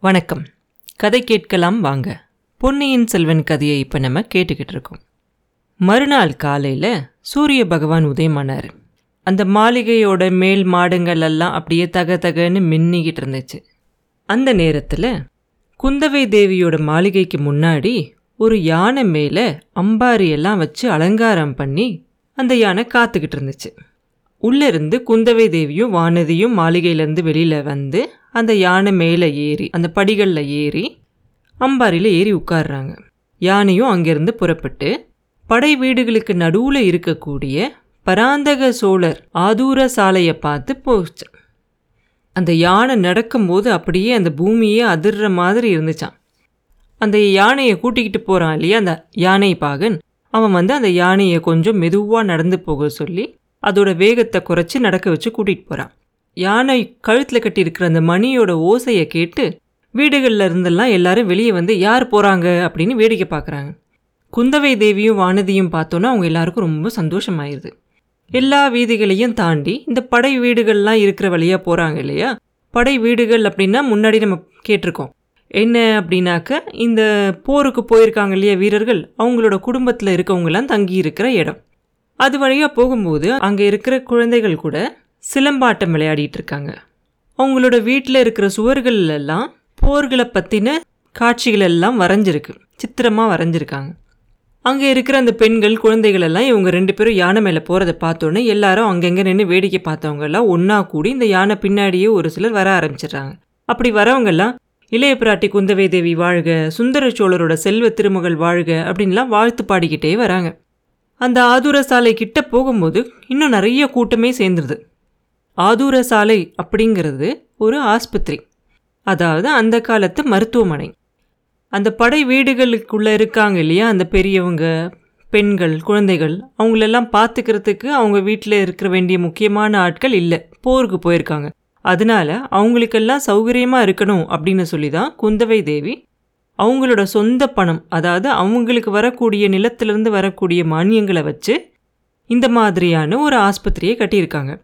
வணக்கம். கதை கேட்கலாம் வாங்க. பொன்னியின் செல்வன் கதையை இப்போ நம்ம கேட்டுக்கிட்டு இருக்கோம். மறுநாள் காலையில் சூரிய பகவான் உதயமானார். அந்த மாளிகையோட மேல் மாடங்கள் எல்லாம் அப்படியே தக தகன்னு மின்னிக்கிட்டு இருந்துச்சு. அந்த நேரத்தில் குந்தவை தேவியோட மாளிகைக்கு முன்னாடி ஒரு யானை மேலே அம்பாரி எல்லாம் வச்சு அலங்காரம் பண்ணி அந்த யானை காத்துக்கிட்டு இருந்துச்சு. உள்ளே இருந்து குந்தவை தேவியும் வானதியும் மாளிகையிலேருந்து வெளியில் வந்து அந்த யானை மேலே ஏறி அந்த படிகளில் ஏறி அம்பாரியில் ஏறி உட்காடுறாங்க யானையும் அங்கேருந்து புறப்பட்டு படை வீடுகளுக்கு நடுவில் இருக்கக்கூடிய பராந்தக சோழர் ஆதூர சாலையை பார்த்து போச்சு. அந்த யானை நடக்கும்போது அப்படியே அந்த பூமியே அதிர்ற மாதிரி இருந்துச்சான் அந்த யானையை கூட்டிக்கிட்டு போகிறான் இல்லையா அந்த யானை பாகன் அவன் வந்து அந்த யானையை கொஞ்சம் மெதுவாக நடந்து போக சொல்லி அதோட வேகத்தை குறைச்சி நடக்க வச்சு கூட்டிகிட்டு போகிறான் யானை கழுத்தில் கட்டியிருக்கிற அந்த மணியோட ஓசையை கேட்டு வீடுகளில் இருந்தெல்லாம் எல்லாரும் வெளியே வந்து யார் போகிறாங்க அப்படின்னு வேடிக்கை பார்க்குறாங்க. குந்தவை தேவியும் வானதியும் பார்த்தோன்னா அவங்க எல்லாருக்கும் ரொம்ப சந்தோஷமாயிருது. எல்லா வீதிகளையும் தாண்டி இந்த படை வீடுகள்லாம் இருக்கிற வழியாக போகிறாங்க இல்லையா? படை வீடுகள் அப்படின்னா முன்னாடி நம்ம கேட்டிருக்கோம். என்ன அப்படின்னாக்க இந்த போருக்கு போயிருக்காங்க இல்லையா வீரர்கள்? அவங்களோட குடும்பத்தில் இருக்கவங்களாம் தங்கி இருக்கிற இடம். அது வழியாக போகும்போது அங்கே இருக்கிற குழந்தைகள் கூட சிலம்பாட்டம் விளையாடிட்டு இருக்காங்க அவங்களோட வீட்டில் இருக்கிற சுவர்கள் எல்லாம் போர்களை பற்றின காட்சிகள் எல்லாம் வரைஞ்சிருக்கு. சித்திரமாக வரைஞ்சிருக்காங்க. அங்கே இருக்கிற அந்த பெண்கள் குழந்தைகள் எல்லாம் இவங்க ரெண்டு பேரும் யானை மேலே போகிறத பார்த்தோன்னே எல்லாரும் அங்கங்கே நின்று வேடிக்கை பார்த்தவங்க எல்லாம் ஒன்றா கூடி இந்த யானை பின்னாடியே ஒரு சிலர் வர ஆரம்பிச்சிடுறாங்க. அப்படி வரவங்கெல்லாம் இளைய பிராட்டி குந்தவை தேவி வாழ்க சுந்தர சோழரோட செல்வ திருமகள் வாழ்க அப்படின்லாம் வாழ்த்து பாடிக்கிட்டே வராங்க. அந்த ஆதூர சாலை கிட்ட போகும்போது இன்னும் நிறைய கூட்டமே சேர்ந்துருது. ஆதூர சாலை அப்படிங்கிறது ஒரு ஆஸ்பத்திரி அதாவது அந்த காலத்து மருத்துவமனை. அந்த படை வீடுகளுக்குள்ளே இருக்காங்க இல்லையா அந்த பெரியவங்க பெண்கள் குழந்தைகள் அவங்களெல்லாம் பார்த்துக்கிறதுக்கு அவங்க வீட்டில் இருக்கிற வேண்டிய முக்கியமான ஆட்கள் இல்லை போருக்கு போயிருக்காங்க. அதனால அவங்களுக்கெல்லாம் சௌகரியமாக இருக்கணும் அப்படின்னு சொல்லி தான் குந்தவை தேவி அவங்களோட சொந்த பணம் அதாவது அவங்களுக்கு வரக்கூடிய நிலத்திலிருந்து வரக்கூடிய மானியங்களை வச்சு இந்த மாதிரியான ஒரு ஆஸ்பத்திரியை கட்டியிருக்காங்க.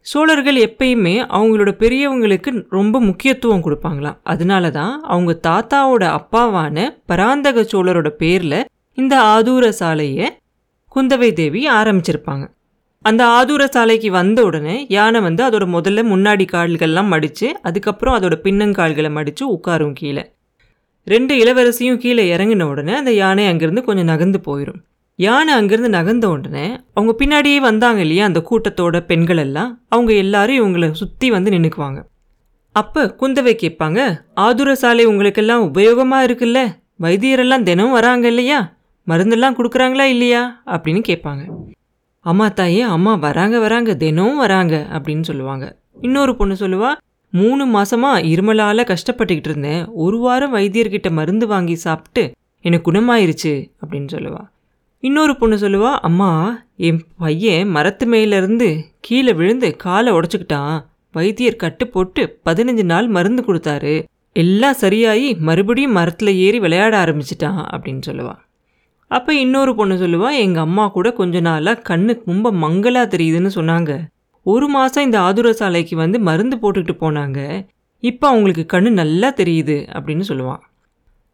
சோழர்கள் எப்பயுமே அவங்களோட பெரியவங்களுக்கு ரொம்ப முக்கியத்துவம் கொடுப்பாங்களாம். அதனால தான் அவங்க தாத்தாவோட அப்பாவான பராந்தக சோழரோட பேரில் இந்த ஆதூர சாலையை குந்தவை தேவி ஆரம்பிச்சிருப்பாங்க. அந்த ஆதூர சாலைக்கு வந்த உடனே யானை வந்து அதோட முதல்ல முன்னாடி கால்கள்லாம் மடித்து அதுக்கப்புறம் அதோட பின்னங்கால்களை மடித்து உட்காரும் கீழே. ரெண்டு இளவரசியும் கீழே இறங்கின உடனே அந்த யானை அங்கேருந்து கொஞ்சம் நகர்ந்து போயிடும் யானை அங்கேருந்து நகர்ந்த உடனே அவங்க பின்னாடியே வந்தாங்க இல்லையா அந்த கூட்டத்தோட பெண்கள் எல்லாம்? அவங்க எல்லாரும் இவங்களை சுற்றி வந்து நின்றுக்குவாங்க அப்போ குந்தவை கேட்பாங்க ஆதுர சாலை உங்களுக்கெல்லாம் உபயோகமாக இருக்குல்ல? வைத்தியரெல்லாம் தினமும் வராங்க இல்லையா? மருந்தெல்லாம் கொடுக்குறாங்களா இல்லையா? அப்படின்னு கேட்பாங்க. அம்மா தாயே அம்மா வராங்க வராங்க தினமும் வராங்க அப்படின்னு சொல்லுவாங்க. இன்னொரு பொண்ணு சொல்லுவா மூணு மாசமா இருமலால கஷ்டப்பட்டுக்கிட்டு இருந்தேன். ஒரு வாரம் வைத்தியர்கிட்ட மருந்து வாங்கி சாப்பிட்டு எனக்கு குணமாயிருச்சு அப்படின்னு சொல்லுவா. இன்னொரு பொண்ணு சொல்லுவா அம்மா என் பையன் மரத்து மேலேருந்து கீழே விழுந்து காலை உடச்சிக்கிட்டான். வைத்தியர் கட்டு போட்டு பதினஞ்சு நாள் மருந்து கொடுத்தாரு. எல்லாம் சரியாகி மறுபடியும் மரத்தில் ஏறி விளையாட ஆரம்பிச்சிட்டான் அப்படின்னு சொல்லுவா. அப்போ இன்னொரு பொண்ணு சொல்லுவா எங்கள் அம்மா கூட கொஞ்ச நாளாக கண்ணுக்கு ரொம்ப மங்கலாக தெரியுதுன்னு சொன்னாங்க. ஒரு மாதம் இந்த ஆதுர சாலைக்கு வந்து மருந்து போட்டுக்கிட்டு போனாங்க. இப்போ அவங்களுக்கு கண்ணு நல்லா தெரியுது அப்படின்னு சொல்லுவான்.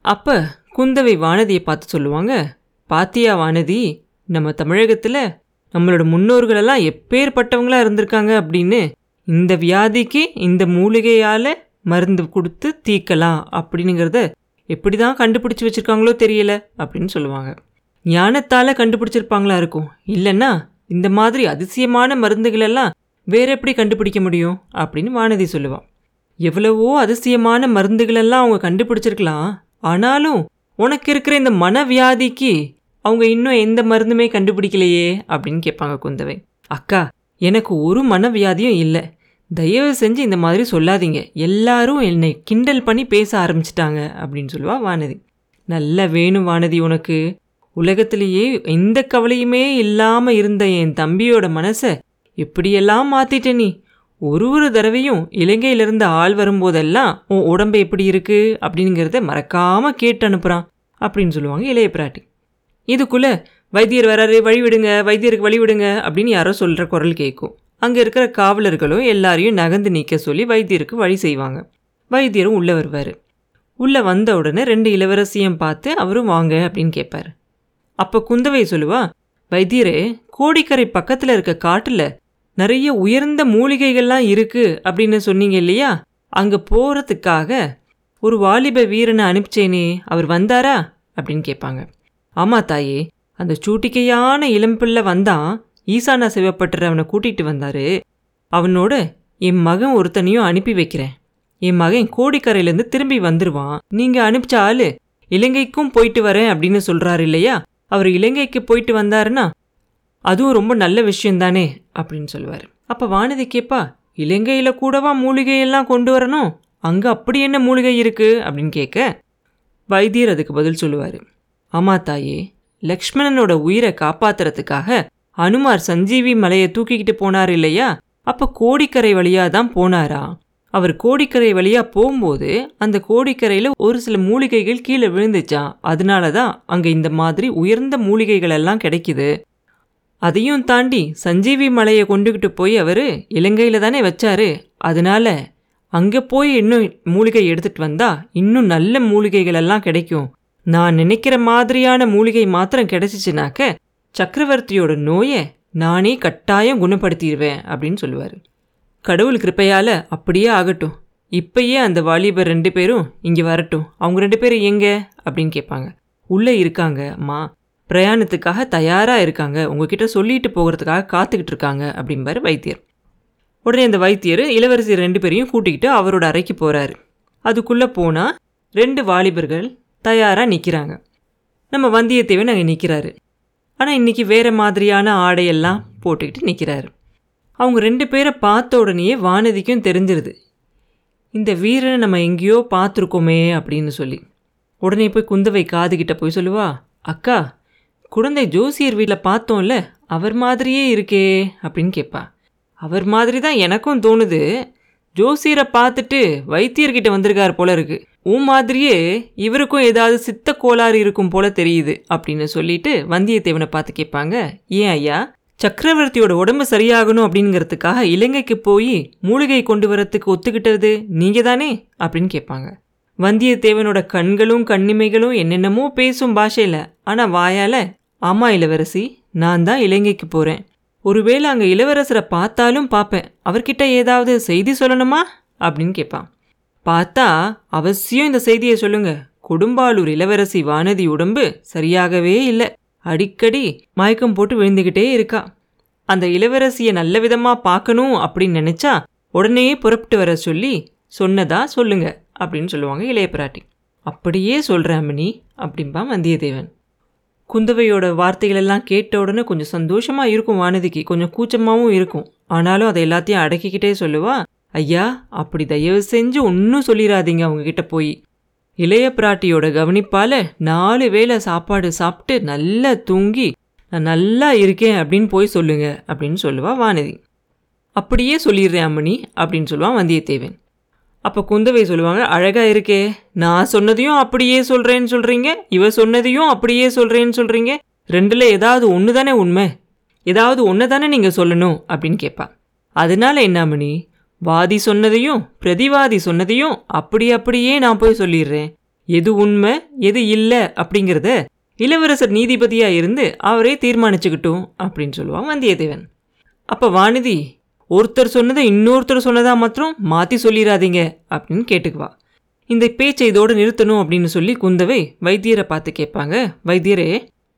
அப்போ குந்தவை வானதியை பார்த்து சொல்லுவாங்க பாத்தியா வானதி நம்ம தமிழகத்தில் நம்மளோட முன்னோர்களெல்லாம் எப்பேற்பட்டவங்களாக இருந்திருக்காங்க அப்படின்னு இந்த வியாதிக்கு இந்த மூலிகையால் மருந்து கொடுத்து தீக்கலாம் அப்படிங்கிறத எப்படி தான் கண்டுபிடிச்சி வச்சுருக்காங்களோ தெரியல அப்படின்னு சொல்லுவாங்க. ஞானத்தால் கண்டுபிடிச்சிருப்பாங்களா இருக்கும். இல்லைன்னா இந்த மாதிரி அதிசயமான மருந்துகளெல்லாம் வேற எப்படி கண்டுபிடிக்க முடியும்? அப்படின்னு வானதி சொல்லுவாள் எவ்வளவோ அதிசயமான மருந்துகளெல்லாம் அவங்க கண்டுபிடிச்சிருக்கலாம். ஆனாலும் உனக்கு இருக்கிற இந்த மனவியாதிக்கு அவங்க இன்னும் எந்த மருந்துமே கண்டுபிடிக்கலையே அப்படின்னு கேட்பாங்க குந்தவை. அக்கா எனக்கு ஒரு மனவியாதியும் இல்லை. தயவு செஞ்சு இந்த மாதிரி சொல்லாதீங்க. எல்லாரும் என்னை கிண்டல் பண்ணி பேச ஆரம்பிச்சிட்டாங்க அப்படின்னு சொல்லுவா வானதி. நல்ல வேணும் வானதி உனக்கு. உலகத்திலேயே எந்த கவலையுமே இல்லாமல் இருந்த என் தம்பியோட மனசை எப்படியெல்லாம் மாத்திட்ட நீ? ஒரு ஒரு தடவையும் இலங்கையிலிருந்து ஆள் வரும்போதெல்லாம் உன் உடம்பு எப்படி இருக்கு? அப்படிங்கிறத மறக்காம கேட்டு அனுப்புறான் அப்படின்னு சொல்லுவாங்க இளைய பிராட்டி. இதுக்குள்ள வைத்தியர் வராரு வழிவிடுங்க வைத்தியருக்கு வழி விடுங்க அப்படின்னு யாரோ சொல்கிற குரல் கேட்கும் அங்கே இருக்கிற காவலர்களும் எல்லாரையும் நகர்ந்து நிற்க சொல்லி வைத்தியருக்கு வழி செய்வாங்க. வைத்தியரும் உள்ளே வருவார். உள்ளே வந்த உடனே ரெண்டு இளவரசியும் பார்த்து அவரும் வாங்க அப்படின்னு கேட்பார் அப்போ குந்தவை சொல்லுவா வைத்தியரே கோடிக்கரை பக்கத்தில் இருக்க காட்டில் நிறைய உயர்ந்த மூலிகைகள்லாம் இருக்கு அப்படின்னு சொன்னீங்க இல்லையா? அங்கே போகிறதுக்காக ஒரு வாலிப வீரனை அனுப்பிச்சேனே அவர் வந்தாரா? அப்படின்னு கேட்பாங்க. ஆமா தாயே அந்த சூட்டிக்கையான இளம்பிள்ளை வந்தான். ஈசானா சிவப்பட்டர் அவனை கூட்டிகிட்டு வந்தாரு. அவனோட என் மகன் ஒருத்தனையும் அனுப்பி வைக்கிறேன். என் மகன் கோடிக்கரையிலேருந்து திரும்பி வந்துருவான். நீங்கள் அனுப்பிச்ச ஆளு இலங்கைக்கும் போயிட்டு வரேன் அப்படின்னு சொல்கிறாரு இல்லையா? அவர் இலங்கைக்கு போயிட்டு வந்தாருன்னா அதுவும் ரொம்ப நல்ல விஷயந்தானே அப்படின்னு சொல்லுவார். அப்போ வானதி கேப்பா இலங்கையில் கூடவா மூலிகையெல்லாம் கொண்டு வரணும்? அங்கே அப்படி என்ன மூலிகை இருக்குது அப்படின்னு கேட்க வைத்தியர் அதுக்கு பதில் சொல்லுவார். ஆமா தாயே லக்ஷ்மணனோட உயிரை காப்பாத்துறதுக்காக அனுமார் சஞ்சீவி மலையை தூக்கிக்கிட்டு போனார் இல்லையா? அப்போ கோடிக்கரை வழியாக தான் போனாரா? அவர் கோடிக்கரை வழியாக போகும்போது அந்த கோடிக்கரையில் ஒரு சில மூலிகைகள் கீழே விழுந்துச்சான் அதனால தான் அங்கே இந்த மாதிரி உயர்ந்த மூலிகைகள் எல்லாம் கிடைக்குது. அதையும் தாண்டி சஞ்சீவி மலையை கொண்டுகிட்டு போய் அவர் இலங்கையில் தானே வச்சாரு. அதனால அங்கே போய் இன்னும் மூலிகை எடுத்துகிட்டு வந்தா இன்னும் நல்ல மூலிகைகள் எல்லாம் கிடைக்கும். நான் நினைக்கிற மாதிரியான மூலிகை மாத்திரம் கிடைச்சிச்சுனாக்க சக்கரவர்த்தியோட நோயை நானே கட்டாயம் குணப்படுத்திடுவேன் அப்படின்னு சொல்லுவார். கடவுள் கிருப்பையால் அப்படியே ஆகட்டும். இப்பயே அந்த வாலிபர் ரெண்டு பேரும் இங்கே வரட்டும். அவங்க ரெண்டு பேரும் எங்க? அப்படின்னு கேட்பாங்க. உள்ளே இருக்காங்க அம்மா. பிரயாணத்துக்காக தயாராக இருக்காங்க. உங்ககிட்ட சொல்லிட்டு போகிறதுக்காக காத்துக்கிட்டு இருக்காங்க அப்படிம்பார் வைத்தியர். உடனே அந்த வைத்தியர் இளவரசி ரெண்டு பேரையும் கூட்டிக்கிட்டு அவரோட அறைக்கு போகிறாரு அதுக்குள்ளே போனால் ரெண்டு வாலிபர்கள் தயாராக நிற்கிறாங்க நம்ம வந்தியத்தேவன் அங்கே நிற்கிறாரு ஆனால் இன்றைக்கி வேறு மாதிரியான ஆடையெல்லாம் போட்டுக்கிட்டு நிற்கிறாரு அவங்க ரெண்டு பேரை பார்த்த உடனேயே வானதிக்கும் தெரிஞ்சிருது. இந்த வீரனை நம்ம எங்கேயோ பார்த்துருக்கோமே அப்படின்னு சொல்லி. உடனே போய் குந்தவை காதுகிட்ட போய் சொல்லுவா அக்கா குழந்தை ஜோசியர் வீட்டில் பார்த்தோம்ல அவர் மாதிரியே இருக்கே அப்படின்னு கேட்பா அவர் மாதிரி தான் எனக்கும் தோணுது. ஜோசியரை பார்த்துட்டு வைத்தியர்கிட்ட வந்திருக்கார் போல இருக்கு. உன் மாதிரியே இவருக்கும் ஏதாவது சித்த கோளாறு இருக்கும் போல தெரியுது அப்படின்னு சொல்லிட்டு வந்தியத்தேவனை பார்த்து கேட்பாங்க. ஏன் ஐயா? சக்கரவர்த்தியோட உடம்பு சரியாகணும் அப்படிங்கிறதுக்காக இலங்கைக்கு போய் மூலிகை கொண்டு வரத்துக்கு ஒத்துக்கிட்டது நீங்க தானே அப்படின்னு கேட்பாங்க. வந்தியத்தேவனோட கண்களும் கண்ணிமைகளும் என்னென்னமோ பேசும் பாஷையில் ஆனால் வாயால் ஆமாம் இளவரசி. நான் தான் இலங்கைக்கு போகிறேன் ஒருவேளை அங்கே இளவரசரை பார்த்தாலும் பார்ப்பேன். அவர்கிட்ட ஏதாவது செய்தி சொல்லணுமா? அப்படின்னு கேட்பான். பார்த்தா அவசியம் இந்த செய்தியை சொல்லுங்க. கொடும்பாலூர் இளவரசி வானதி உடம்பு சரியாகவே இல்லை. அடிக்கடி மயக்கம் போட்டு விழுந்துக்கிட்டே இருக்கா. அந்த இளவரசியை நல்ல விதமாக பார்க்கணும் அப்படின்னு நினச்சா உடனே புறப்பட்டு வர சொல்லி சொன்னதா சொல்லுங்க அப்படின்னு சொல்லுவாங்க இளைய பிராட்டி. அப்படியே சொல்கிறேன் அம்மணி அப்படின்பா வந்தியத்தேவன். குந்தவையோட வார்த்தைகளெல்லாம் கேட்ட உடனே கொஞ்சம் சந்தோஷமாக இருக்கும் வானதிக்கு. கொஞ்சம் கூச்சமாகவும் இருக்கும். ஆனாலும் அதை எல்லாத்தையும் அடக்கிக்கிட்டே சொல்லுவா ஐயா அப்படி தயவு செஞ்சு ஒன்றும் சொல்லிடாதீங்க அவங்கக்கிட்ட போய். இளைய பிராட்டியோட கவனிப்பால் நாலு வேளை சாப்பாடு சாப்பிட்டு நல்லா தூங்கி நான் நல்லா இருக்கேன் அப்படின்னு போய் சொல்லுங்க அப்படின்னு சொல்லுவா வானதி. அப்படியே சொல்லிடுறேன் அம்மணி அப்படின்னு சொல்லுவான் வந்தியத்தேவன். அப்போ குந்தவை சொல்லுவாங்க அழகா இருக்கே நான் சொன்னதையும் அப்படியே சொல்கிறேன்னு சொல்கிறீங்க இவ சொன்னதையும் அப்படியே சொல்கிறேன்னு சொல்கிறீங்க ரெண்டில் ஏதாவது ஒன்று தானே உண்மை? ஏதாவது ஒன்று தானே நீங்கள் சொல்லணும்? அப்படின்னு கேட்பா. அதனால என்ன மணி வாதி சொன்னதையும் பிரதிவாதி சொன்னதையும் அப்படி அப்படியே நான் போய் சொல்லிடுறேன். எது உண்மை எது இல்லை அப்படிங்கிறத இளவரசர் நீதிபதியாக இருந்து அவரே தீர்மானிச்சுக்கிட்டும் அப்படின்னு சொல்லுவான் வந்தியத்தேவன். அப்போ வானதி ஒருத்தர் சொன்னதை இன்னொருத்தர் சொன்னதா மாத்திரம் மாற்றி சொல்லிடாதீங்க அப்படின்னு கேட்டுக்குவா. இந்த பேச்சை இதோடு நிறுத்தணும் அப்படின்னு சொல்லி குந்தவை வைத்தியரை பார்த்து கேட்பாங்க. வைத்தியரே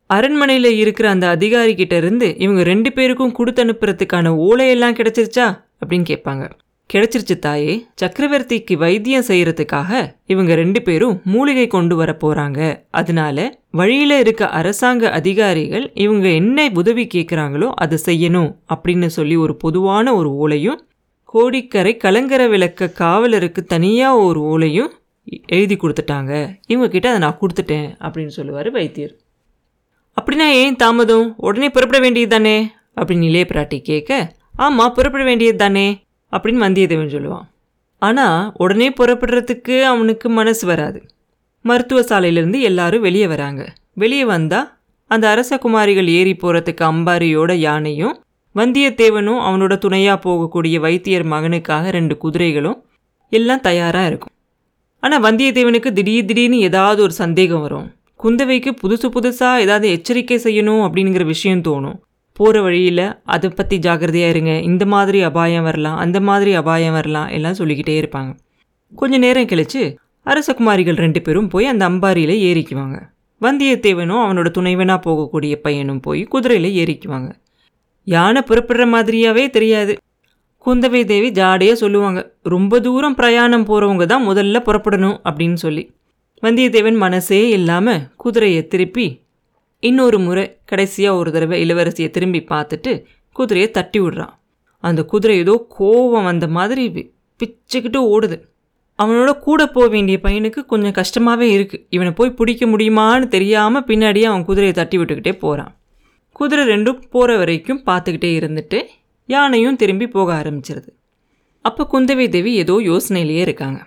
அரண்மனையில் இருக்கிற அந்த அதிகாரி கிட்ட இருந்து இவங்க ரெண்டு பேருக்கும் கொடுத்து அனுப்புறதுக்கான ஓலையெல்லாம் கிடச்சிருச்சா அப்படின்னு கேட்பாங்க. கிடைச்சிருச்சு தாயே சக்கரவர்த்திக்கு வைத்தியம் செய்கிறதுக்காக இவங்க ரெண்டு பேரும் மூலிகை கொண்டு வர போகிறாங்க அதனால வழியில் இருக்க அரசாங்க அதிகாரிகள் இவங்க என்ன உதவி கேட்குறாங்களோ அதை செய்யணும் அப்படின்னு சொல்லி ஒரு பொதுவான ஒரு ஓலையும் கோடிக்கரை கலங்கர விளக்க காவலருக்கு தனியாக ஒரு ஓலையும் எழுதி கொடுத்துட்டாங்க. இவங்கக்கிட்ட அதை நான் கொடுத்துட்டேன் அப்படின்னு சொல்லுவார் வைத்தியர். அப்படின்னா ஏன் தாமதம்? உடனே புறப்பட வேண்டியது தானே அப்படின்னு இளைய பிராட்டி கேட்க ஆமாம் புறப்பட வேண்டியது தானே அப்படின்னு வந்தியத்தேவன் சொல்லுவான். ஆனால் உடனே புறப்படுறதுக்கு அவனுக்கு மனசு வராது. மருத்துவ சாலையிலேருந்து எல்லாரும் வெளியே வராங்க. வெளியே வந்தால் அந்த அரசகுமாரிகள் ஏறி போகிறதுக்கு அம்பாரியோட யானையும் வந்தியத்தேவனும் அவனோட துணையாக போகக்கூடிய வைத்தியர் மகனுக்காக ரெண்டு குதிரைகளும் எல்லாம் தயாராக இருக்கும். ஆனால் வந்தியத்தேவனுக்கு திடீர் திடீர்னு ஏதாவது ஒரு சந்தேகம் வரும். குந்தவைக்கு புதுசு புதுசாக ஏதாவது எச்சரிக்கை செய்யணும் அப்படிங்கிற விஷயம் தோணும். போகிற வழியில் அதை பற்றி ஜாக்கிரதையாக இருங்க. இந்த மாதிரி அபாயம் வரலாம் அந்த மாதிரி அபாயம் வரலாம் எல்லாம் சொல்லிக்கிட்டே இருப்பாங்க. கொஞ்ச நேரம் கழிச்சு அரசகுமாரிகள் ரெண்டு பேரும் போய் அந்த அம்பாரியில் ஏறிக்குவாங்க. வந்தியத்தேவனும் அவனோட துணைவனாக போகக்கூடிய பையனும் போய் குதிரையில் ஏறிக்குவாங்க. யானை புறப்படுற மாதிரியாவே தெரியாது. குந்தவை தேவி ஜாடையாக சொல்லுவாங்க ரொம்ப தூரம் பிரயாணம் போகிறவங்க தான் முதல்ல புறப்படணும் அப்படின்னு சொல்லி. வந்தியத்தேவன் மனசே இல்லாமல் குதிரையை திருப்பி இன்னொரு முறை கடைசியாக ஒரு தடவை இளவரசியை திரும்பி பார்த்துட்டு குதிரையை தட்டி விடுறான். அந்த குதிரை ஏதோ கோவம் வந்த மாதிரி பிச்சுக்கிட்டு ஓடுது. அவனோட கூட போக வேண்டிய பையனுக்கு கொஞ்சம் கஷ்டமாகவே இருக்குது இவனை போய் பிடிக்க முடியுமான்னு தெரியாமல் பின்னாடியே அவன் குதிரையை தட்டி விட்டுக்கிட்டே போகிறான் குதிரை ரெண்டும் போகிற வரைக்கும் பார்த்துக்கிட்டே இருந்துட்டு யானையும் திரும்பி போக ஆரம்பிச்சிருது. அப்போ குந்தவை தேவி ஏதோ யோசனையிலேயே இருக்காங்க.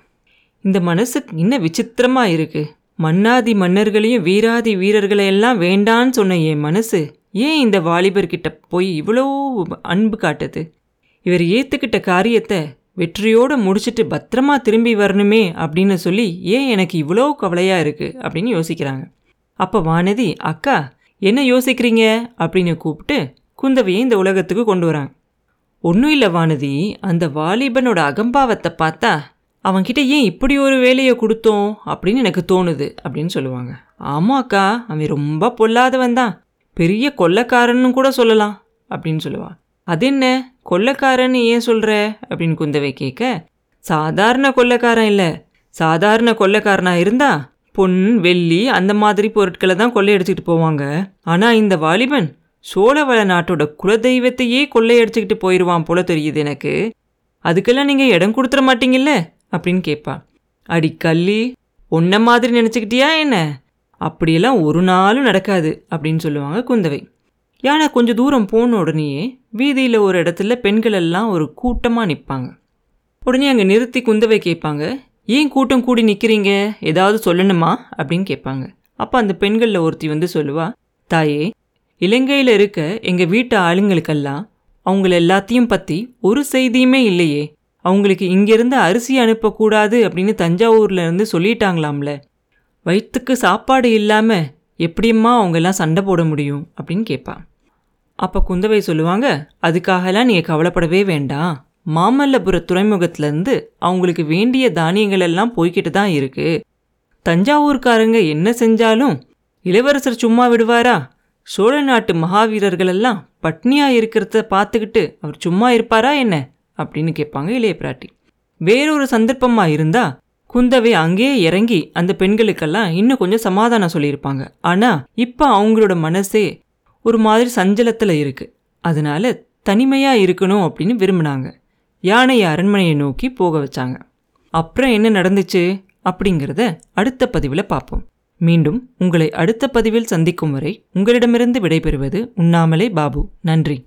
இந்த மனசு என்ன விசித்திரமாக இருக்குது மன்னாதி மன்னர்களையும் வீராதி வீரர்களையெல்லாம் வேண்டான்னு சொன்ன என் மனசு ஏன் இந்த வாலிபர்கிட்ட போய் இவ்வளோ அன்பு காட்டுது? இவர் ஏற்றுக்கிட்ட காரியத்தை வெற்றியோடு முடிச்சிட்டு பத்திரமா திரும்பி வரணுமே அப்படின்னு சொல்லி ஏன் எனக்கு இவ்வளோ கவலையாக இருக்குது அப்படின்னு யோசிக்கிறாங்க. அப்போ வானதி அக்கா என்ன யோசிக்கிறீங்க? அப்படின்னு கூப்பிட்டு குந்தவையை இந்த உலகத்துக்கு கொண்டு வராங்க. ஒன்றும் இல்லை வானதி அந்த வாலிபனோட அகம்பாவத்தை பார்த்தா அவன்கிட்ட ஏன் இப்படி ஒரு வேலையை கொடுத்தோம்? அப்படின்னு எனக்கு தோணுது அப்படின்னு சொல்லுவாங்க. ஆமாம் அக்கா அவன் ரொம்ப பொல்லாதவன் தான். பெரிய கொள்ளைக்காரன்னு கூட சொல்லலாம். அப்படின்னு சொல்லுவான் அது என்ன கொள்ளக்காரன்னு ஏன் சொல்கிற அப்படின்னு குந்தவை கேட்க சாதாரண கொள்ளைக்காரன் இல்லை. சாதாரண கொள்ளக்காரனாக இருந்தா பொன் வெள்ளி அந்த மாதிரி பொருட்களை தான் கொள்ளையடிச்சிட்டு போவாங்க. ஆனால் இந்த வாலிபன் சோழவள நாட்டோட குலதெய்வத்தையே கொள்ளையடிச்சிக்கிட்டு போயிடுவான் போல தெரியுது எனக்கு. அதுக்கெல்லாம் நீங்கள் இடம் கொடுத்துட மாட்டீங்கல்ல? அப்படின்னு கேட்பா. அடி கள்ளி உன்ன மாதிரி நினச்சிக்கிட்டியா என்ன? அப்படியெல்லாம் ஒரு நாளும் நடக்காது அப்படின்னு சொல்லுவாங்க குந்தவை. யானை கொஞ்சம் தூரம் போன உடனேயே வீதியில் ஒரு இடத்துல பெண்கள் எல்லாம் ஒரு கூட்டமாக நிற்பாங்க உடனே அங்கே நிறுத்தி குந்தவை கேட்பாங்க ஏன் கூட்டம் கூடி நிற்கிறீங்க ஏதாவது சொல்லணுமா? அப்படின்னு கேட்பாங்க. அப்போ அந்த பெண்களில் ஒருத்தி வந்து சொல்லுவா தாயே இலங்கையில் இருக்க எங்கள் வீட்டு ஆளுங்களுக்கெல்லாம் அவங்கள எல்லாத்தையும் பற்றி ஒரு செய்தியுமே இல்லையே. அவங்களுக்கு இங்கேருந்து அரிசி அனுப்பக்கூடாது அப்படின்னு தஞ்சாவூர்ல இருந்து சொல்லிட்டாங்களாம்ல. வயிற்றுக்கு சாப்பாடு இல்லாமல் எப்படிம்மா அவங்கெல்லாம் சண்டை போட முடியும்? அப்படின்னு கேட்பா அப்போ குந்தவை சொல்லுவாங்க அதுக்காகலாம் நீங்கள் கவலைப்படவே வேண்டாம். மாமல்லபுர துறைமுகத்திலேருந்து அவங்களுக்கு வேண்டிய தானியங்கள் எல்லாம் போய்கிட்டு தான் இருக்கு. தஞ்சாவூர்காரங்க என்ன செஞ்சாலும் இளவரசர் சும்மா விடுவாரா? சோழ நாட்டு மகாவீரர்கள் எல்லாம் பட்னியாக இருக்கிறத பார்த்துக்கிட்டு அவர் சும்மா இருப்பாரா என்ன? அப்படின்னு கேட்பாங்க இளைய பிராட்டி. வேறொரு சந்தர்ப்பமாக இருந்தா குந்தவை அங்கேயே இறங்கி அந்த பெண்களுக்கெல்லாம் இன்னும் கொஞ்சம் சமாதானம் சொல்லியிருப்பாங்க. ஆனால் இப்போ அவங்களோட மனசே ஒரு மாதிரி சஞ்சலத்தில் இருக்கு. அதனால தனிமையாக இருக்கணும் அப்படின்னு விரும்பினாங்க. யானையை அரண்மனையை நோக்கி போக வச்சாங்க. அப்புறம் என்ன நடந்துச்சு அப்படிங்கிறத அடுத்த பதிவில் பார்ப்போம். மீண்டும் உங்களை அடுத்த பதிவில் சந்திக்கும் வரை உங்களிடமிருந்து விடைபெறுவது உண்ணாமலே பாபு. நன்றி.